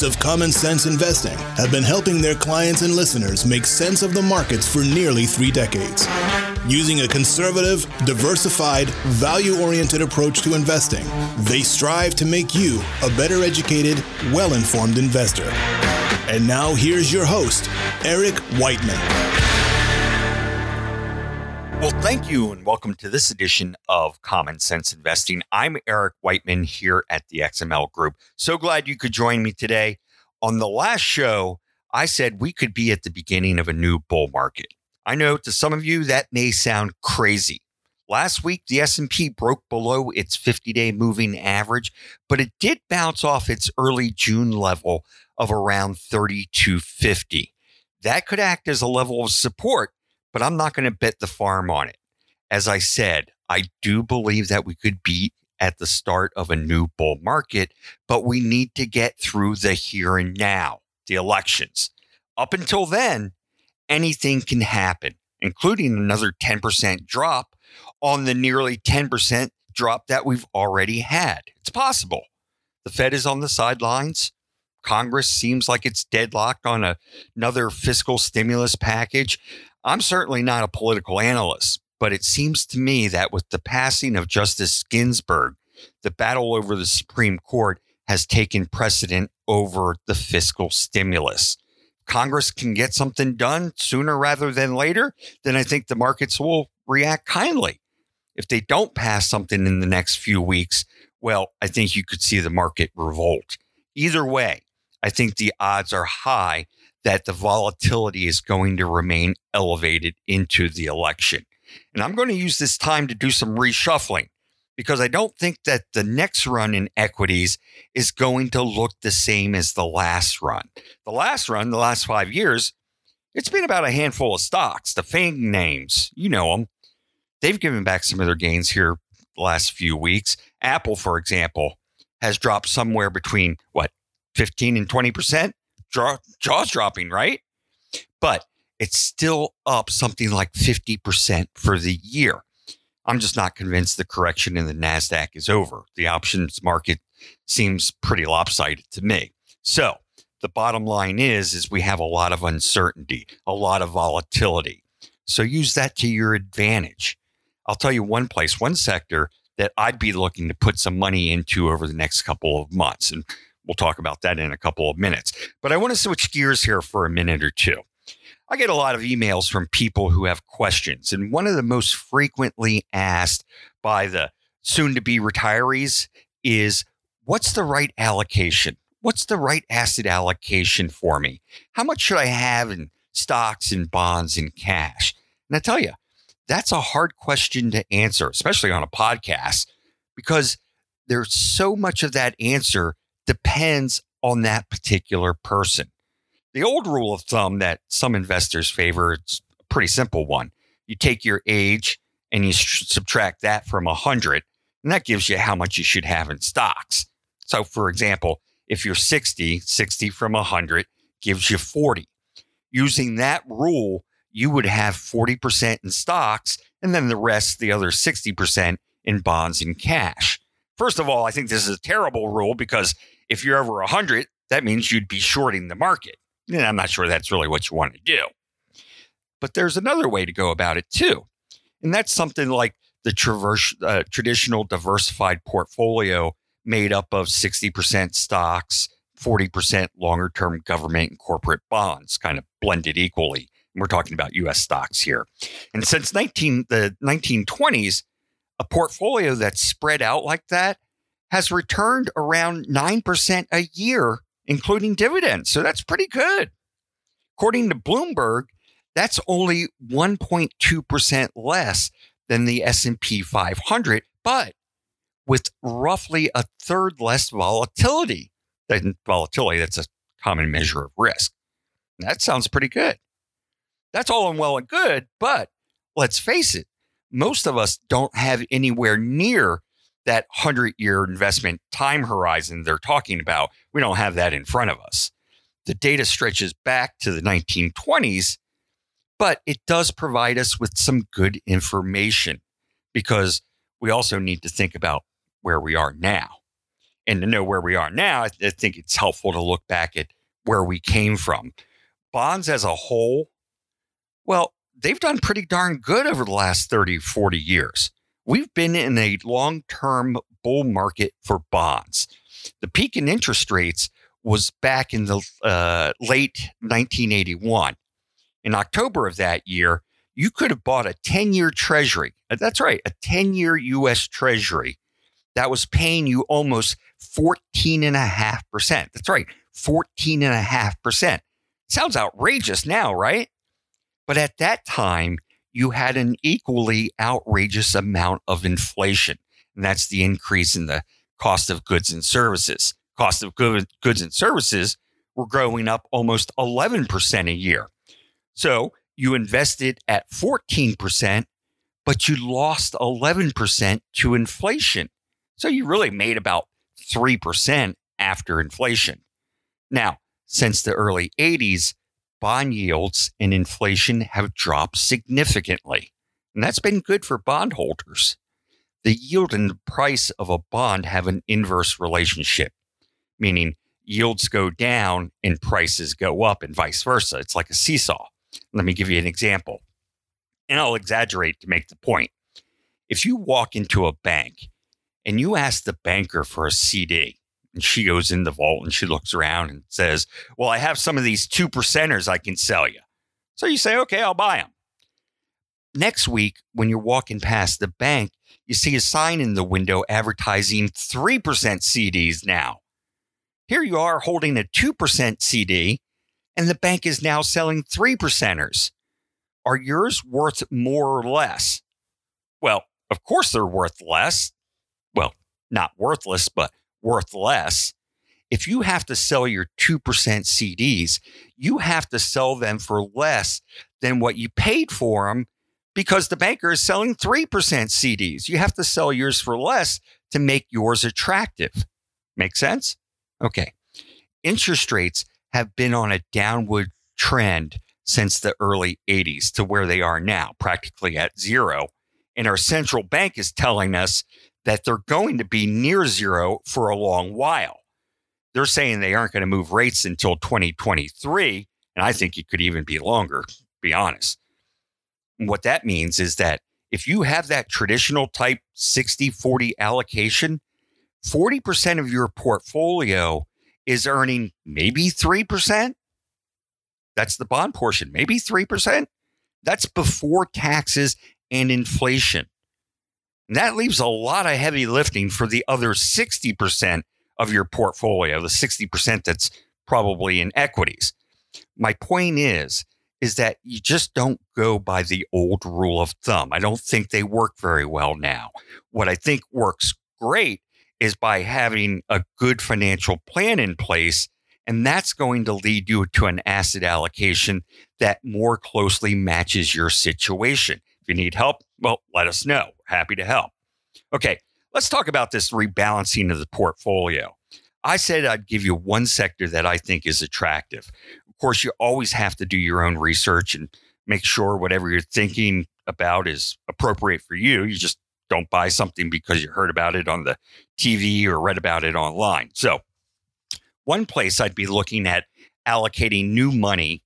hosts of Common Sense Investing have been helping their clients and listeners make sense of the markets for nearly three decades. Using a conservative, diversified, value oriented approach to investing, they strive to make you a better educated, well informed investor. And now here's your host, Eric Whiteman. Well, thank you, and welcome to this edition of Common Sense Investing. I'm Eric Whiteman here at the XML Group. So glad you could join me today. On the last show, I said we could be at the beginning of a new bull market. I know to some of you that may sound crazy. Last week, the S&P broke below its 50-day moving average, but it did bounce off its early June level of around 3250. That could act as a level of support but I'm not going to bet the farm on it. As I said, I do believe that we could be at the start of a new bull market, but we need to get through the here and now, the elections. Up until then, anything can happen, including another 10% drop on the nearly 10% drop that we've already had. It's possible. The Fed is on the sidelines. Congress seems like it's deadlocked on a, another fiscal stimulus package. I'm certainly not a political analyst, but it seems to me that with the passing of Justice Ginsburg, the battle over the Supreme Court has taken precedent over the fiscal stimulus. Congress can get something done sooner rather than later, then I think the markets will react kindly. If they don't pass something in the next few weeks, well, I think you could see the market revolt. Either way, I think the odds are high that the volatility is going to remain elevated into the election. And I'm going to use this time to do some reshuffling because I don't think that the next run in equities is going to look the same as the last run. The last run, the last five years, it's been about a handful of stocks, the FANG names, you know them. They've given back some of their gains here the last few weeks. Apple, for example, has dropped somewhere between what, 15 and 20% jaw, dropping, right? But it's still up something like 50% for the year. I'm just not convinced the correction in the NASDAQ is over. The options market seems pretty lopsided to me. So the bottom line is, is we have a lot of uncertainty, a lot of volatility. So use that to your advantage. I'll tell you one place, one sector that I'd be looking to put some money into over the next couple of months. And We'll talk about that in a couple of minutes. But I want to switch gears here for a minute or two. I get a lot of emails from people who have questions. And one of the most frequently asked by the soon to be retirees is what's the right allocation? What's the right asset allocation for me? How much should I have in stocks and bonds and cash? And I tell you, that's a hard question to answer, especially on a podcast, because there's so much of that answer depends on that particular person. The old rule of thumb that some investors favor, it's a pretty simple one. You take your age and you subtract that from 100, and that gives you how much you should have in stocks. So, for example, if you're 60, 60 from 100 gives you 40. Using that rule, you would have 40% in stocks and then the rest, the other 60% in bonds and cash. First of all, I think this is a terrible rule because if you're over 100, that means you'd be shorting the market. And I'm not sure that's really what you want to do. But there's another way to go about it too. And that's something like the traverse, uh, traditional diversified portfolio made up of 60% stocks, 40% longer term government and corporate bonds, kind of blended equally. We're talking about US stocks here. And since 19, the 1920s, a portfolio that's spread out like that has returned around 9% a year, including dividends. So that's pretty good. According to Bloomberg, that's only 1.2% less than the S&P 500, but with roughly a third less volatility. Than volatility, that's a common measure of risk. That sounds pretty good. That's all and well and good, but let's face it, most of us don't have anywhere near that 100 year investment time horizon they're talking about. We don't have that in front of us. The data stretches back to the 1920s, but it does provide us with some good information because we also need to think about where we are now. And to know where we are now, I, I think it's helpful to look back at where we came from. Bonds as a whole, well, they've done pretty darn good over the last 30, 40 years. We've been in a long term bull market for bonds. The peak in interest rates was back in the uh, late 1981. In October of that year, you could have bought a 10 year treasury. Uh, that's right, a 10 year US treasury that was paying you almost 14.5%. That's right, 14.5%. Sounds outrageous now, right? But at that time, you had an equally outrageous amount of inflation. And that's the increase in the cost of goods and services. Cost of goods and services were growing up almost 11% a year. So you invested at 14%, but you lost 11% to inflation. So you really made about 3% after inflation. Now, since the early 80s, bond yields and inflation have dropped significantly. And that's been good for bondholders. The yield and the price of a bond have an inverse relationship, meaning yields go down and prices go up, and vice versa. It's like a seesaw. Let me give you an example, and I'll exaggerate to make the point. If you walk into a bank and you ask the banker for a CD, and she goes in the vault and she looks around and says, Well, I have some of these two percenters I can sell you. So you say, Okay, I'll buy them. Next week, when you're walking past the bank, you see a sign in the window advertising 3% CDs now. Here you are holding a 2% CD, and the bank is now selling 3 percenters. Are yours worth more or less? Well, of course they're worth less. Well, not worthless, but worth less. If you have to sell your 2% CDs, you have to sell them for less than what you paid for them because the banker is selling 3% CDs. You have to sell yours for less to make yours attractive. Make sense? Okay. Interest rates have been on a downward trend since the early 80s to where they are now, practically at zero. And our central bank is telling us that they're going to be near zero for a long while. They're saying they aren't going to move rates until 2023. And I think it could even be longer, be honest. What that means is that if you have that traditional type 60 40 allocation, 40% of your portfolio is earning maybe 3%. That's the bond portion, maybe 3%. That's before taxes and inflation. And that leaves a lot of heavy lifting for the other 60% of your portfolio, the 60% that's probably in equities. My point is, is that you just don't go by the old rule of thumb. I don't think they work very well now. What I think works great is by having a good financial plan in place. And that's going to lead you to an asset allocation that more closely matches your situation. You need help, well, let us know. Happy to help. Okay, let's talk about this rebalancing of the portfolio. I said I'd give you one sector that I think is attractive. Of course, you always have to do your own research and make sure whatever you're thinking about is appropriate for you. You just don't buy something because you heard about it on the TV or read about it online. So, one place I'd be looking at allocating new money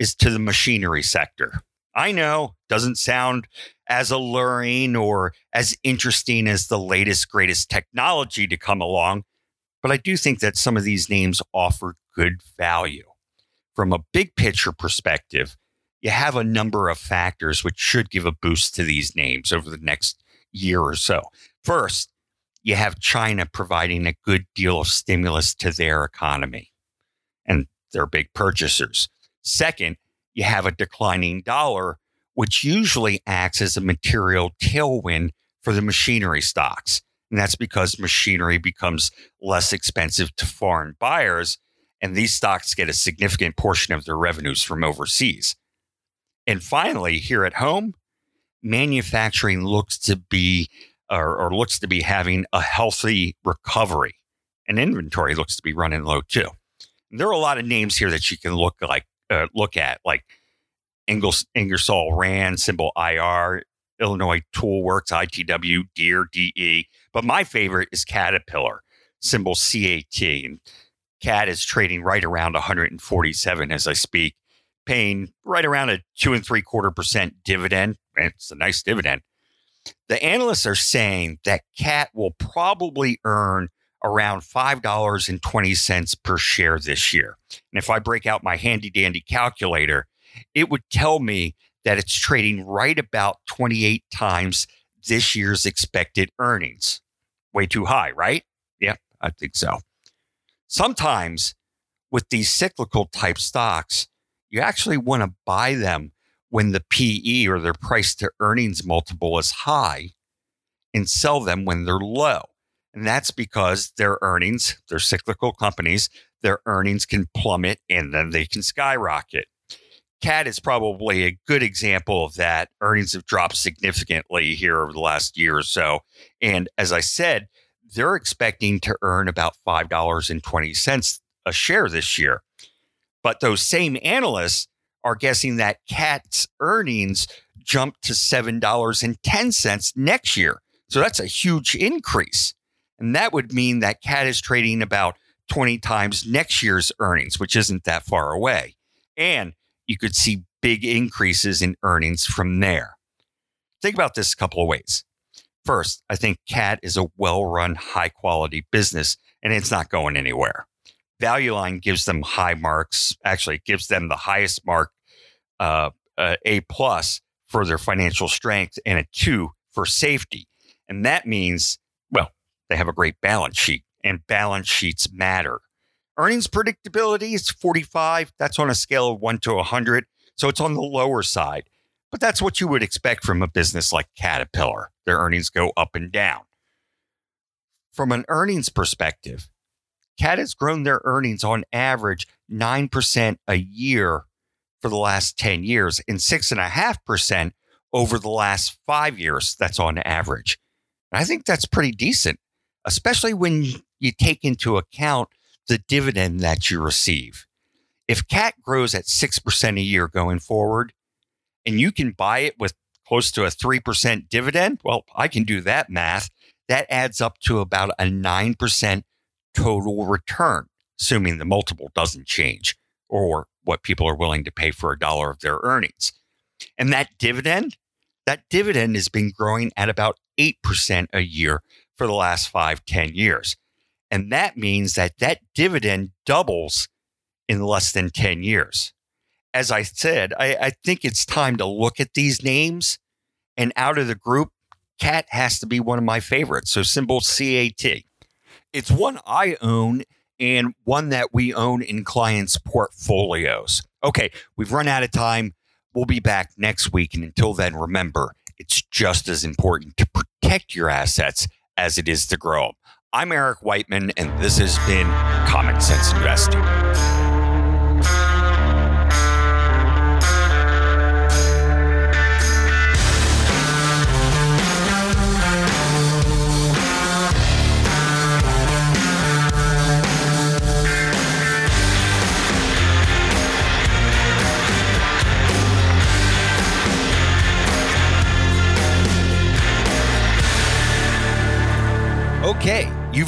is to the machinery sector. I know doesn't sound as alluring or as interesting as the latest, greatest technology to come along, but I do think that some of these names offer good value. From a big picture perspective, you have a number of factors which should give a boost to these names over the next year or so. First, you have China providing a good deal of stimulus to their economy, and they're big purchasers. Second, you have a declining dollar, which usually acts as a material tailwind for the machinery stocks. And that's because machinery becomes less expensive to foreign buyers, and these stocks get a significant portion of their revenues from overseas. And finally, here at home, manufacturing looks to be or, or looks to be having a healthy recovery, and inventory looks to be running low too. And there are a lot of names here that you can look like uh, look at, like Ingles, Ingersoll Rand, symbol IR, Illinois Toolworks, ITW, Deere, DE. But my favorite is Caterpillar, symbol CAT. And CAT is trading right around 147 as I speak, paying right around a two and three quarter percent dividend. It's a nice dividend. The analysts are saying that CAT will probably earn around $5.20 per share this year. And if I break out my handy dandy calculator, it would tell me that it's trading right about 28 times this year's expected earnings. Way too high, right? Yeah, I think so. Sometimes with these cyclical type stocks, you actually want to buy them when the PE or their price to earnings multiple is high and sell them when they're low. And that's because their earnings, they're cyclical companies, their earnings can plummet and then they can skyrocket. CAT is probably a good example of that. Earnings have dropped significantly here over the last year or so. And as I said, they're expecting to earn about $5.20 a share this year. But those same analysts are guessing that CAT's earnings jump to $7.10 next year. So that's a huge increase. And that would mean that CAT is trading about 20 times next year's earnings, which isn't that far away. And you could see big increases in earnings from there. Think about this a couple of ways. First, I think CAT is a well run, high quality business and it's not going anywhere. Value Line gives them high marks, actually, gives them the highest mark, uh, uh, A plus for their financial strength and a two for safety. And that means, well, they have a great balance sheet and balance sheets matter. Earnings predictability is 45. That's on a scale of 1 to 100. So it's on the lower side. But that's what you would expect from a business like Caterpillar. Their earnings go up and down. From an earnings perspective, Cat has grown their earnings on average 9% a year for the last 10 years and 6.5% over the last five years. That's on average. And I think that's pretty decent, especially when you take into account the dividend that you receive. If CAT grows at 6% a year going forward, and you can buy it with close to a 3% dividend, well, I can do that math. That adds up to about a 9% total return, assuming the multiple doesn't change or what people are willing to pay for a dollar of their earnings. And that dividend, that dividend has been growing at about 8% a year for the last five, 10 years. And that means that that dividend doubles in less than 10 years. As I said, I, I think it's time to look at these names. And out of the group, CAT has to be one of my favorites. So symbol CAT. It's one I own and one that we own in clients' portfolios. Okay, we've run out of time. We'll be back next week. And until then, remember, it's just as important to protect your assets as it is to grow them. I'm Eric Whiteman, and this has been Common Sense Investing.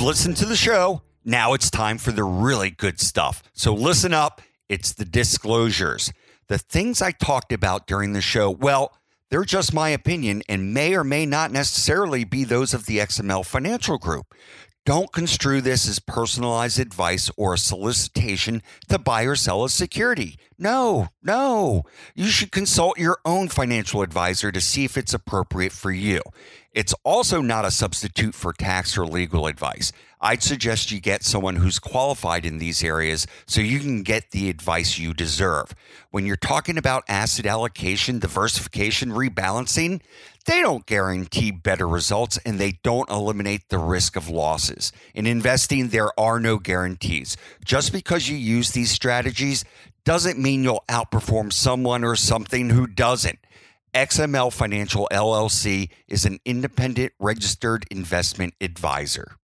Listened to the show. Now it's time for the really good stuff. So listen up. It's the disclosures. The things I talked about during the show, well, they're just my opinion and may or may not necessarily be those of the XML Financial Group. Don't construe this as personalized advice or a solicitation to buy or sell a security. No, no. You should consult your own financial advisor to see if it's appropriate for you. It's also not a substitute for tax or legal advice. I'd suggest you get someone who's qualified in these areas so you can get the advice you deserve. When you're talking about asset allocation, diversification, rebalancing, they don't guarantee better results and they don't eliminate the risk of losses. In investing, there are no guarantees. Just because you use these strategies doesn't mean you'll outperform someone or something who doesn't. XML Financial LLC is an independent registered investment advisor.